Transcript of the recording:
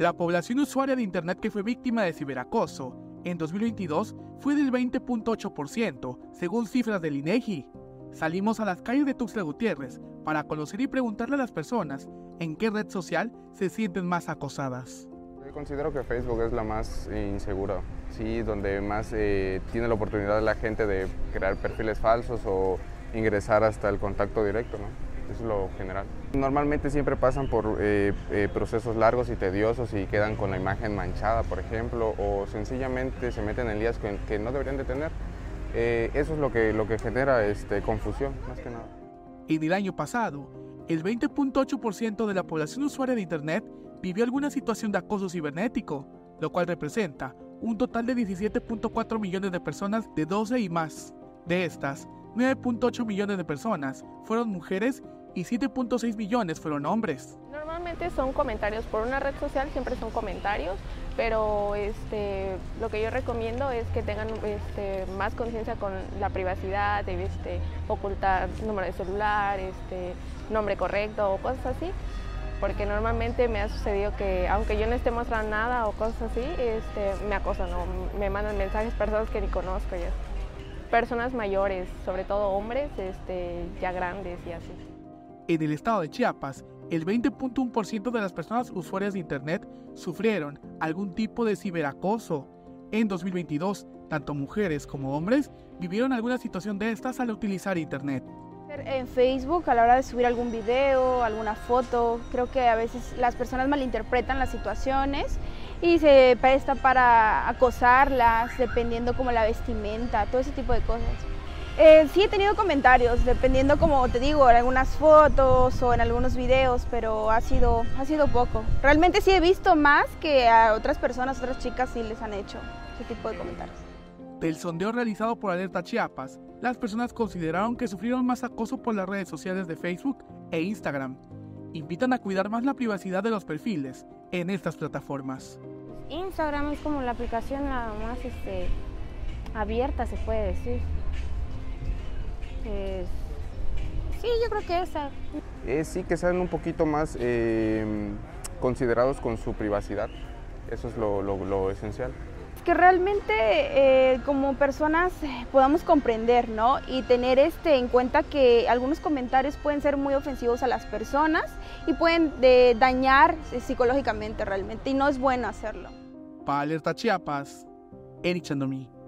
La población usuaria de Internet que fue víctima de ciberacoso en 2022 fue del 20.8%, según cifras del INEGI. Salimos a las calles de Tuxtla Gutiérrez para conocer y preguntarle a las personas en qué red social se sienten más acosadas. Yo considero que Facebook es la más insegura, sí, donde más eh, tiene la oportunidad la gente de crear perfiles falsos o ingresar hasta el contacto directo, ¿no? Es lo general. Normalmente siempre pasan por eh, eh, procesos largos y tediosos y quedan con la imagen manchada, por ejemplo, o sencillamente se meten en lías que, no deberían de tener. Eh, eso es lo que, lo que genera este, confusión, más que nada. En el año pasado, el 20.8% de la población usuaria de Internet vivió alguna situación de acoso cibernético, lo cual representa un total de 17.4 millones de personas de 12 y más. De estas, 9.8 millones de personas fueron mujeres y 7.6 millones fueron hombres. Normalmente son comentarios por una red social, siempre son comentarios, pero este, lo que yo recomiendo es que tengan este, más conciencia con la privacidad, de este, ocultar número de celular, este, nombre correcto o cosas así, porque normalmente me ha sucedido que aunque yo no esté mostrando nada o cosas así, este, me acosan o me mandan mensajes personas que ni conozco. Personas mayores, sobre todo hombres, este, ya grandes y así. En el estado de Chiapas, el 20.1% de las personas usuarias de Internet sufrieron algún tipo de ciberacoso. En 2022, tanto mujeres como hombres vivieron alguna situación de estas al utilizar Internet. En Facebook, a la hora de subir algún video, alguna foto, creo que a veces las personas malinterpretan las situaciones y se presta para acosarlas, dependiendo como la vestimenta, todo ese tipo de cosas. Eh, sí he tenido comentarios, dependiendo como te digo, en algunas fotos o en algunos videos, pero ha sido, ha sido poco. Realmente sí he visto más que a otras personas, otras chicas sí les han hecho ese tipo de comentarios. Del sondeo realizado por Alerta Chiapas, las personas consideraron que sufrieron más acoso por las redes sociales de Facebook e Instagram. Invitan a cuidar más la privacidad de los perfiles en estas plataformas. Instagram es como la aplicación la más este, abierta, se puede decir sí, yo creo que esa. sí, que sean un poquito más eh, considerados con su privacidad. Eso es lo, esencial. Es que realmente eh, como personas podamos comprender, ¿no? Y tener este en cuenta que algunos comentarios pueden ser muy ofensivos a las personas y pueden eh, dañar psicológicamente realmente y no es bueno hacerlo. Para Alerta Chiapas, Eric Chandomí.